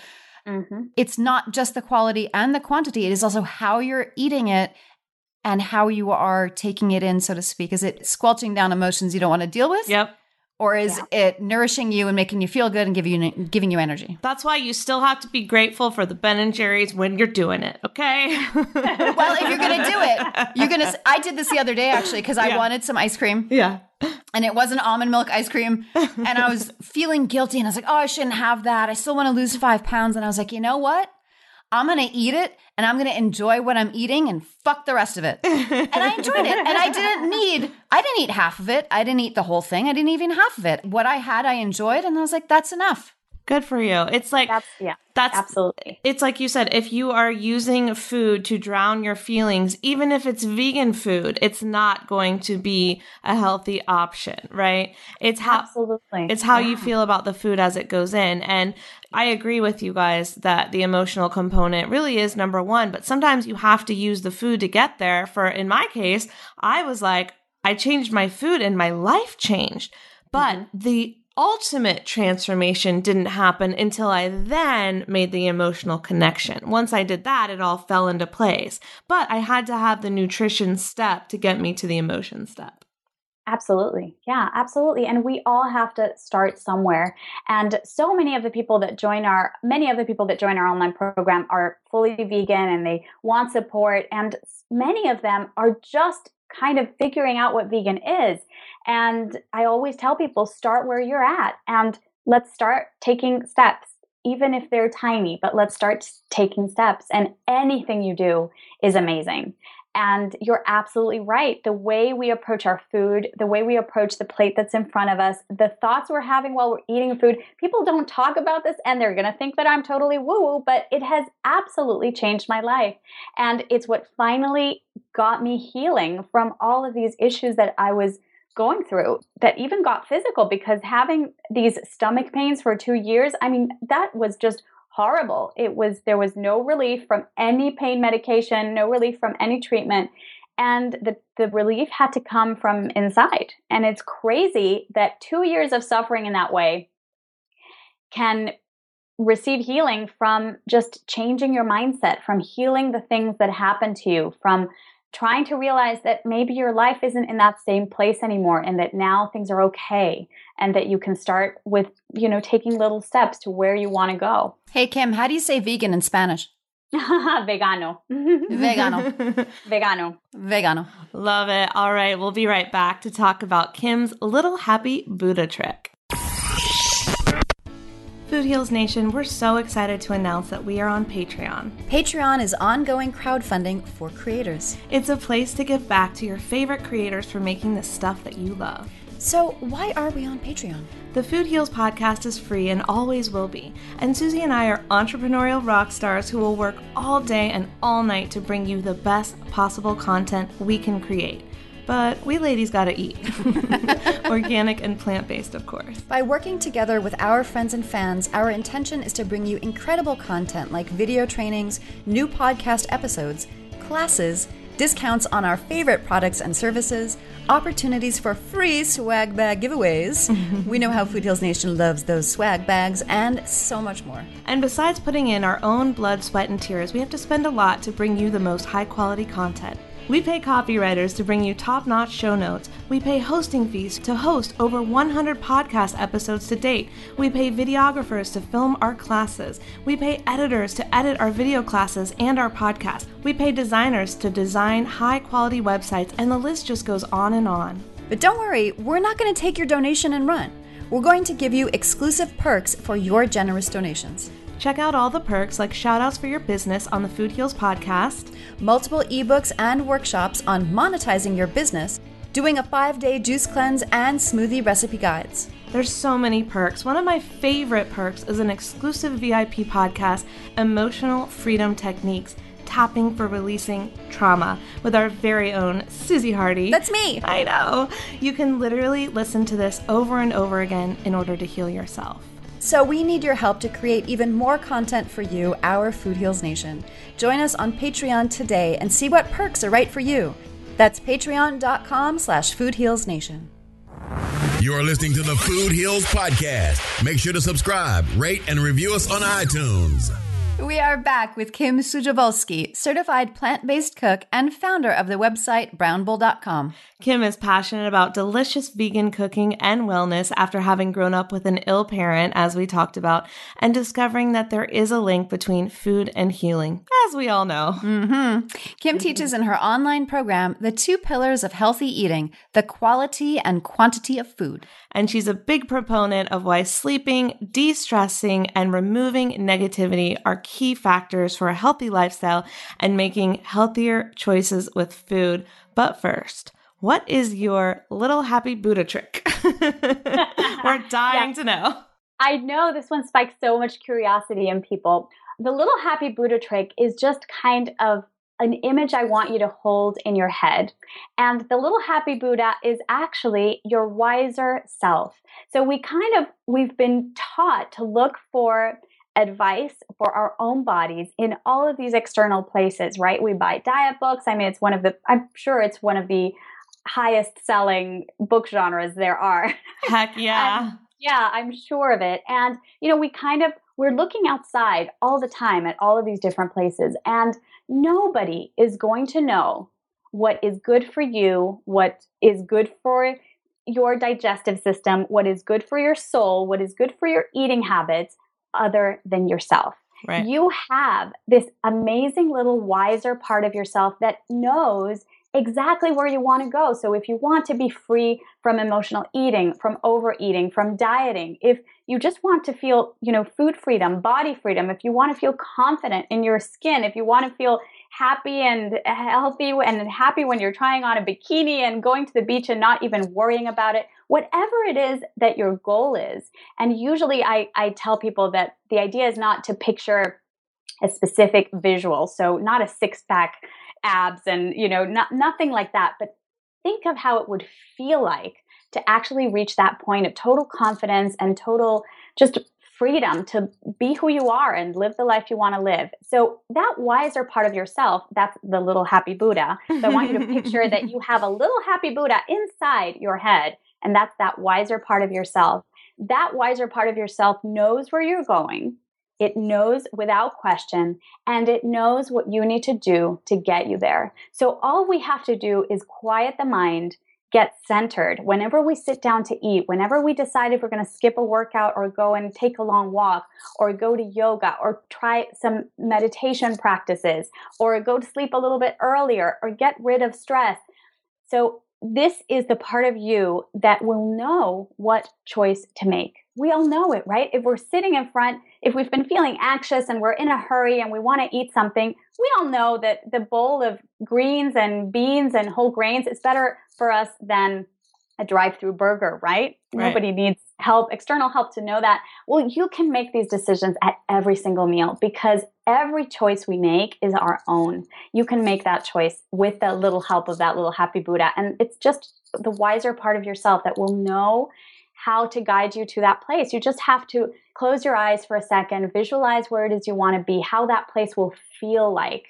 S6: Mm-hmm. It's not just the quality and the quantity, it is also how you're eating it and how you are taking it in, so to speak. Is it squelching down emotions you don't want to deal with?
S7: Yep
S6: or is yeah. it nourishing you and making you feel good and giving you giving you energy?
S7: That's why you still have to be grateful for the Ben and Jerry's when you're doing it. Okay.
S6: well, if you're gonna do it, you're gonna. I did this the other day actually because I yeah. wanted some ice cream.
S7: Yeah.
S6: And it wasn't almond milk ice cream, and I was feeling guilty, and I was like, "Oh, I shouldn't have that. I still want to lose five pounds." And I was like, "You know what? I'm going to eat it and I'm going to enjoy what I'm eating and fuck the rest of it. and I enjoyed it. And I didn't need, I didn't eat half of it. I didn't eat the whole thing. I didn't even half of it. What I had, I enjoyed. And I was like, that's enough.
S7: Good for you. It's like
S3: that's yeah. That's absolutely.
S7: It's like you said, if you are using food to drown your feelings, even if it's vegan food, it's not going to be a healthy option, right? It's how
S3: absolutely.
S7: It's how yeah. you feel about the food as it goes in. And I agree with you guys that the emotional component really is number one, but sometimes you have to use the food to get there. For in my case, I was like, I changed my food and my life changed. But mm-hmm. the ultimate transformation didn't happen until I then made the emotional connection. Once I did that, it all fell into place. But I had to have the nutrition step to get me to the emotion step.
S3: Absolutely. Yeah, absolutely. And we all have to start somewhere. And so many of the people that join our, many of the people that join our online program are fully vegan and they want support. And many of them are just kind of figuring out what vegan is. And I always tell people start where you're at and let's start taking steps, even if they're tiny, but let's start taking steps. And anything you do is amazing. And you're absolutely right. The way we approach our food, the way we approach the plate that's in front of us, the thoughts we're having while we're eating food, people don't talk about this and they're going to think that I'm totally woo woo, but it has absolutely changed my life. And it's what finally got me healing from all of these issues that I was going through that even got physical because having these stomach pains for two years, I mean, that was just horrible. It was there was no relief from any pain medication, no relief from any treatment. And the, the relief had to come from inside. And it's crazy that two years of suffering in that way can receive healing from just changing your mindset, from healing the things that happen to you, from trying to realize that maybe your life isn't in that same place anymore and that now things are okay and that you can start with, you know, taking little steps to where you want to go.
S6: Hey, Kim, how do you say vegan in Spanish?
S3: Vegano.
S6: Vegano.
S3: Vegano.
S6: Vegano.
S7: Love it. All right, we'll be right back to talk about Kim's little happy Buddha trick. Food Heals Nation, we're so excited to announce that we are on Patreon.
S6: Patreon is ongoing crowdfunding for creators.
S7: It's a place to give back to your favorite creators for making the stuff that you love.
S6: So, why are we on Patreon?
S7: The Food Heals podcast is free and always will be. And Susie and I are entrepreneurial rock stars who will work all day and all night to bring you the best possible content we can create but we ladies gotta eat. Organic and plant based, of course.
S6: By working together with our friends and fans, our intention is to bring you incredible content like video trainings, new podcast episodes, classes, discounts on our favorite products and services, opportunities for free swag bag giveaways. we know how Food Heals Nation loves those swag bags, and so much more.
S7: And besides putting in our own blood, sweat, and tears, we have to spend a lot to bring you the most high quality content. We pay copywriters to bring you top notch show notes. We pay hosting fees to host over 100 podcast episodes to date. We pay videographers to film our classes. We pay editors to edit our video classes and our podcast. We pay designers to design high quality websites, and the list just goes on and on.
S6: But don't worry, we're not going to take your donation and run. We're going to give you exclusive perks for your generous donations.
S7: Check out all the perks like shoutouts for your business on the Food Heals podcast,
S6: multiple ebooks and workshops on monetizing your business, doing a five day juice cleanse, and smoothie recipe guides.
S7: There's so many perks. One of my favorite perks is an exclusive VIP podcast, Emotional Freedom Techniques tapping for releasing trauma with our very own Susie Hardy.
S6: That's me.
S7: I know. You can literally listen to this over and over again in order to heal yourself.
S6: So we need your help to create even more content for you, our Food Heals Nation. Join us on Patreon today and see what perks are right for you. That's patreon.com slash foodhealsnation.
S8: You are listening to the Food Heals Podcast. Make sure to subscribe, rate, and review us on iTunes.
S6: We are back with Kim Sujovolsky, certified plant based cook and founder of the website brownble.com.
S7: Kim is passionate about delicious vegan cooking and wellness after having grown up with an ill parent, as we talked about, and discovering that there is a link between food and healing, as we all know.
S6: Mm-hmm. Kim teaches in her online program the two pillars of healthy eating the quality and quantity of food.
S7: And she's a big proponent of why sleeping, de stressing, and removing negativity are key factors for a healthy lifestyle and making healthier choices with food. But first, what is your little happy Buddha trick? We're dying yeah. to know.
S3: I know this one spikes so much curiosity in people. The little happy Buddha trick is just kind of an image I want you to hold in your head. And the little happy Buddha is actually your wiser self. So we kind of, we've been taught to look for advice for our own bodies in all of these external places, right? We buy diet books. I mean, it's one of the, I'm sure it's one of the highest selling book genres there are.
S7: Heck yeah.
S3: Yeah, I'm sure of it. And, you know, we kind of, we're looking outside all the time at all of these different places, and nobody is going to know what is good for you, what is good for your digestive system, what is good for your soul, what is good for your eating habits, other than yourself. Right. You have this amazing little wiser part of yourself that knows exactly where you want to go. So if you want to be free from emotional eating, from overeating, from dieting, if you just want to feel, you know, food freedom, body freedom, if you want to feel confident in your skin, if you want to feel happy and healthy and happy when you're trying on a bikini and going to the beach and not even worrying about it, whatever it is that your goal is. And usually I, I tell people that the idea is not to picture a specific visual. So not a six pack abs and, you know, not, nothing like that, but think of how it would feel like to actually reach that point of total confidence and total just freedom to be who you are and live the life you want to live. So that wiser part of yourself, that's the little happy Buddha. So I want you to picture that you have a little happy Buddha inside your head, and that's that wiser part of yourself. That wiser part of yourself knows where you're going. It knows without question, and it knows what you need to do to get you there. So all we have to do is quiet the mind get centered. Whenever we sit down to eat, whenever we decide if we're going to skip a workout or go and take a long walk or go to yoga or try some meditation practices or go to sleep a little bit earlier or get rid of stress. So, this is the part of you that will know what choice to make. We all know it, right? If we're sitting in front if we've been feeling anxious and we're in a hurry and we want to eat something, we all know that the bowl of greens and beans and whole grains is better for us than a drive-through burger, right? right? Nobody needs help, external help to know that. Well, you can make these decisions at every single meal because every choice we make is our own. You can make that choice with the little help of that little happy Buddha. And it's just the wiser part of yourself that will know how to guide you to that place. You just have to close your eyes for a second, visualize where it is you want to be, how that place will feel like,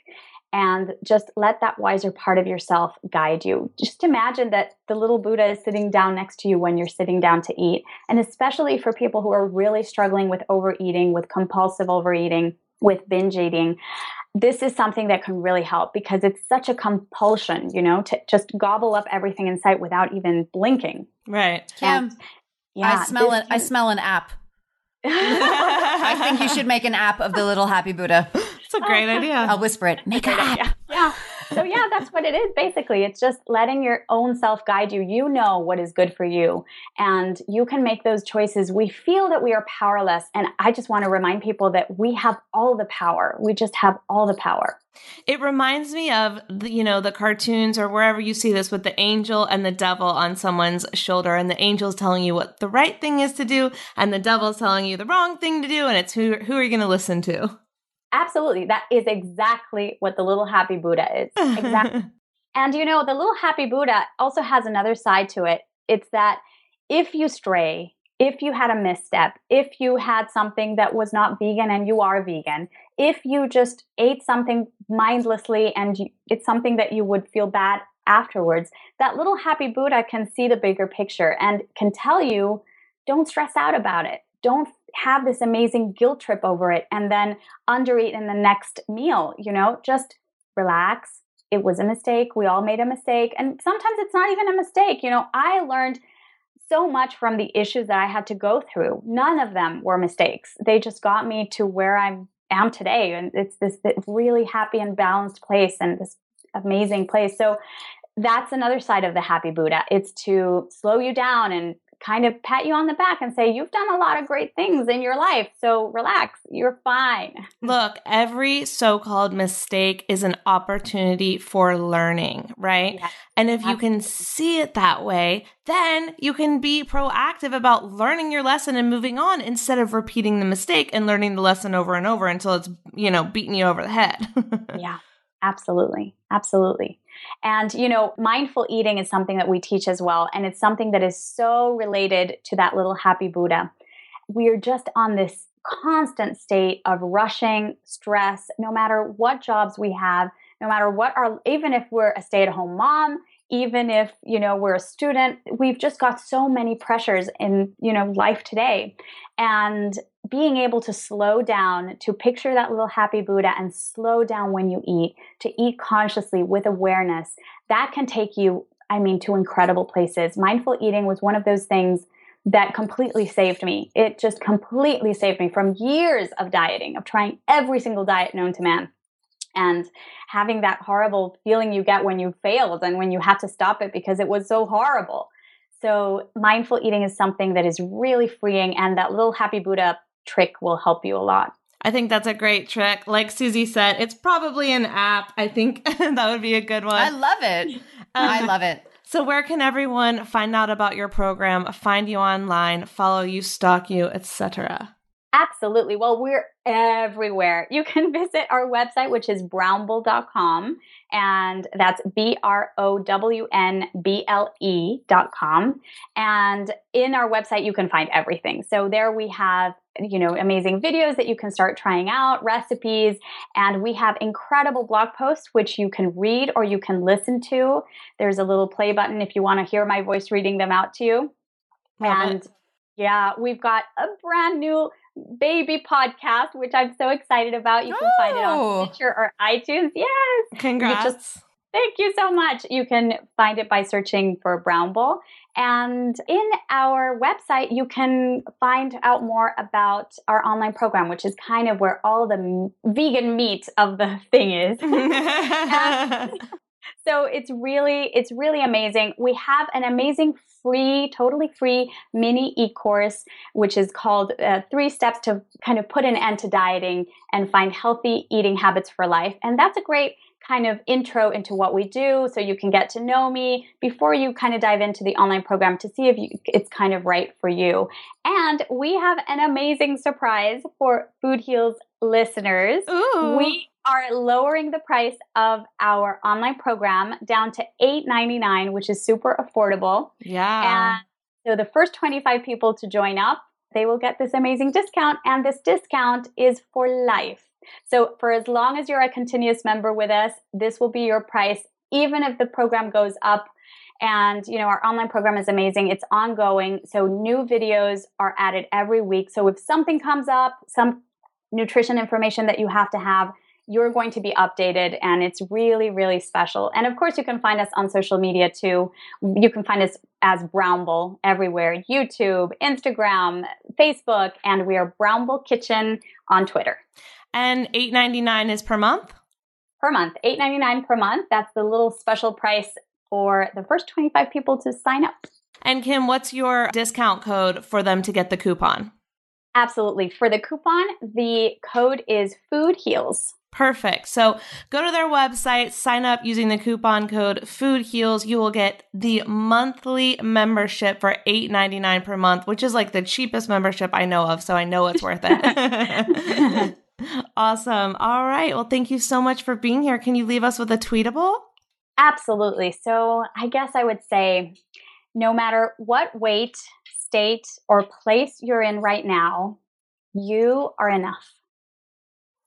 S3: and just let that wiser part of yourself guide you. Just imagine that the little Buddha is sitting down next to you when you're sitting down to eat. And especially for people who are really struggling with overeating, with compulsive overeating, with binge eating, this is something that can really help because it's such a compulsion, you know, to just gobble up everything in sight without even blinking.
S7: Right.
S6: Kim, yeah, I smell it. I smell an app. I think you should make an app of the little happy Buddha.
S7: It's a great oh, idea.
S6: I'll whisper it. Make an app.
S3: Yeah. So yeah, that's what it is basically. It's just letting your own self guide you. You know what is good for you and you can make those choices. We feel that we are powerless and I just want to remind people that we have all the power. We just have all the power.
S7: It reminds me of the, you know the cartoons or wherever you see this with the angel and the devil on someone's shoulder and the angel's telling you what the right thing is to do and the devil's telling you the wrong thing to do and it's who who are you going to listen to?
S3: Absolutely. That is exactly what the little happy Buddha is. Exactly. and you know, the little happy Buddha also has another side to it. It's that if you stray, if you had a misstep, if you had something that was not vegan and you are vegan, if you just ate something mindlessly and you, it's something that you would feel bad afterwards, that little happy Buddha can see the bigger picture and can tell you, don't stress out about it. Don't have this amazing guilt trip over it and then undereat in the next meal, you know, just relax. It was a mistake. We all made a mistake. And sometimes it's not even a mistake. You know, I learned so much from the issues that I had to go through. None of them were mistakes. They just got me to where I am today. And it's this, really happy and balanced place and this amazing place. So that's another side of the happy Buddha. It's to slow you down and kind of pat you on the back and say, You've done a lot of great things in your life. So relax, you're fine.
S7: Look, every so called mistake is an opportunity for learning, right? Yes, and if absolutely. you can see it that way, then you can be proactive about learning your lesson and moving on instead of repeating the mistake and learning the lesson over and over until it's, you know, beating you over the head.
S3: yeah, absolutely. Absolutely. And, you know, mindful eating is something that we teach as well. And it's something that is so related to that little happy Buddha. We are just on this constant state of rushing, stress, no matter what jobs we have, no matter what our, even if we're a stay at home mom, even if, you know, we're a student, we've just got so many pressures in, you know, life today. And being able to slow down, to picture that little happy Buddha and slow down when you eat, to eat consciously with awareness, that can take you, I mean, to incredible places. Mindful eating was one of those things that completely saved me. It just completely saved me from years of dieting, of trying every single diet known to man. And having that horrible feeling you get when you failed and when you had to stop it because it was so horrible. So, mindful eating is something that is really freeing, and that little happy Buddha trick will help you a lot.
S7: I think that's a great trick. Like Susie said, it's probably an app. I think that would be a good one. I
S6: love it. Um, I love it.
S7: So, where can everyone find out about your program, find you online, follow you, stalk you, etc.?
S3: Absolutely. Well, we're everywhere. You can visit our website, which is brownble.com, and that's B R O W N B L E.com. And in our website, you can find everything. So there we have you know amazing videos that you can start trying out recipes and we have incredible blog posts which you can read or you can listen to there's a little play button if you want to hear my voice reading them out to you
S7: Love
S3: and
S7: it.
S3: yeah we've got a brand new baby podcast, which I'm so excited about. You can find it
S6: Oh.
S3: on Stitcher or iTunes. Yes.
S7: Congrats.
S3: You just- thank you so much. You can find it by searching for Brownble. And in our website, you can find out more about our online program, which is kind of where all the vegan meat of the thing is. so it's really it's really amazing. We have an amazing free totally free mini e-course which is called uh, three steps to kind of put an end to dieting and find healthy eating habits for life. And that's a great kind of intro into what we do so you can get to know me before you kind of dive into the online program to see if you, it's kind of right for you. And we have an amazing surprise for food heals listeners
S7: Ooh.
S3: we are lowering the price of our online program down to $8.99 which is super affordable.
S7: Yeah.
S3: and so the first 25 people to join up they will get this amazing discount and this discount is for life. So for as long as you're a continuous member with us this will be your price even if the program goes up. And you know our online program is amazing. It's ongoing. So new videos are added every week. So if something comes up some nutrition information that you have to have you're going to be updated and it's really really special. And of course you can find us on social media too. You can find us as brownble everywhere youtube instagram facebook and we are brownble kitchen on twitter.
S7: And eight ninety nine is per month.
S3: per month 8.99 per month. That's the little special price for the first 25 people to sign up.
S7: And Kim, what's your discount code for them to get the coupon?
S3: Absolutely for the coupon the code is food heals
S7: Perfect. So go to their website, sign up using the coupon code Food Heals. You will get the monthly membership for $8.99 per month, which is like the cheapest membership I know of. So I know it's worth it. awesome. All right. Well, thank you so much for being here. Can you leave us with a tweetable?
S3: Absolutely. So I guess I would say no matter what weight, state, or place you're in right now, you are enough.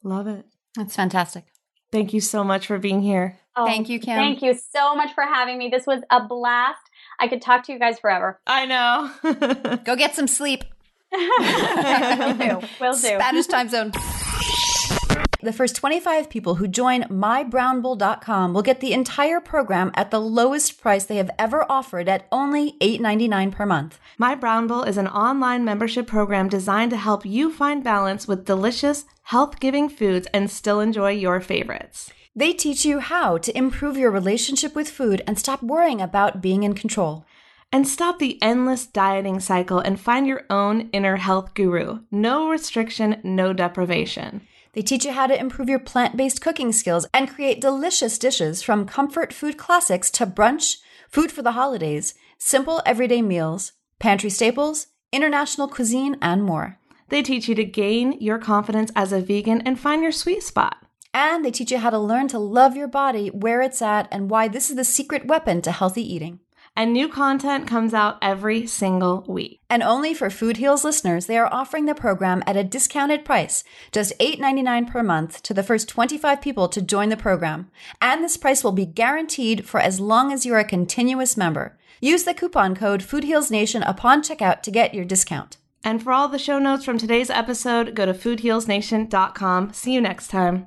S7: Love it.
S6: That's fantastic.
S7: Thank you so much for being here.
S3: Oh,
S6: Thank you, Kim.
S3: Thank you so much for having me. This was a blast. I could talk to you guys forever.
S7: I know.
S6: Go get some sleep.
S3: Will do. Will do.
S6: Spanish time zone. The first 25 people who join mybrownble.com will get the entire program at the lowest price they have ever offered at only $8.99 per month.
S7: My Brownble is an online membership program designed to help you find balance with delicious, health giving foods and still enjoy your favorites.
S6: They teach you how to improve your relationship with food and stop worrying about being in control.
S7: And stop the endless dieting cycle and find your own inner health guru. No restriction, no deprivation.
S6: They teach you how to improve your plant based cooking skills and create delicious dishes from comfort food classics to brunch, food for the holidays, simple everyday meals, pantry staples, international cuisine, and more.
S7: They teach you to gain your confidence as a vegan and find your sweet spot.
S6: And they teach you how to learn to love your body, where it's at, and why this is the secret weapon to healthy eating.
S7: And new content comes out every single week.
S6: And only for Food Heals listeners, they are offering the program at a discounted price, just $8.99 per month to the first 25 people to join the program. And this price will be guaranteed for as long as you're a continuous member. Use the coupon code FoodHealsNation upon checkout to get your discount.
S7: And for all the show notes from today's episode, go to foodhealsnation.com. See you next time.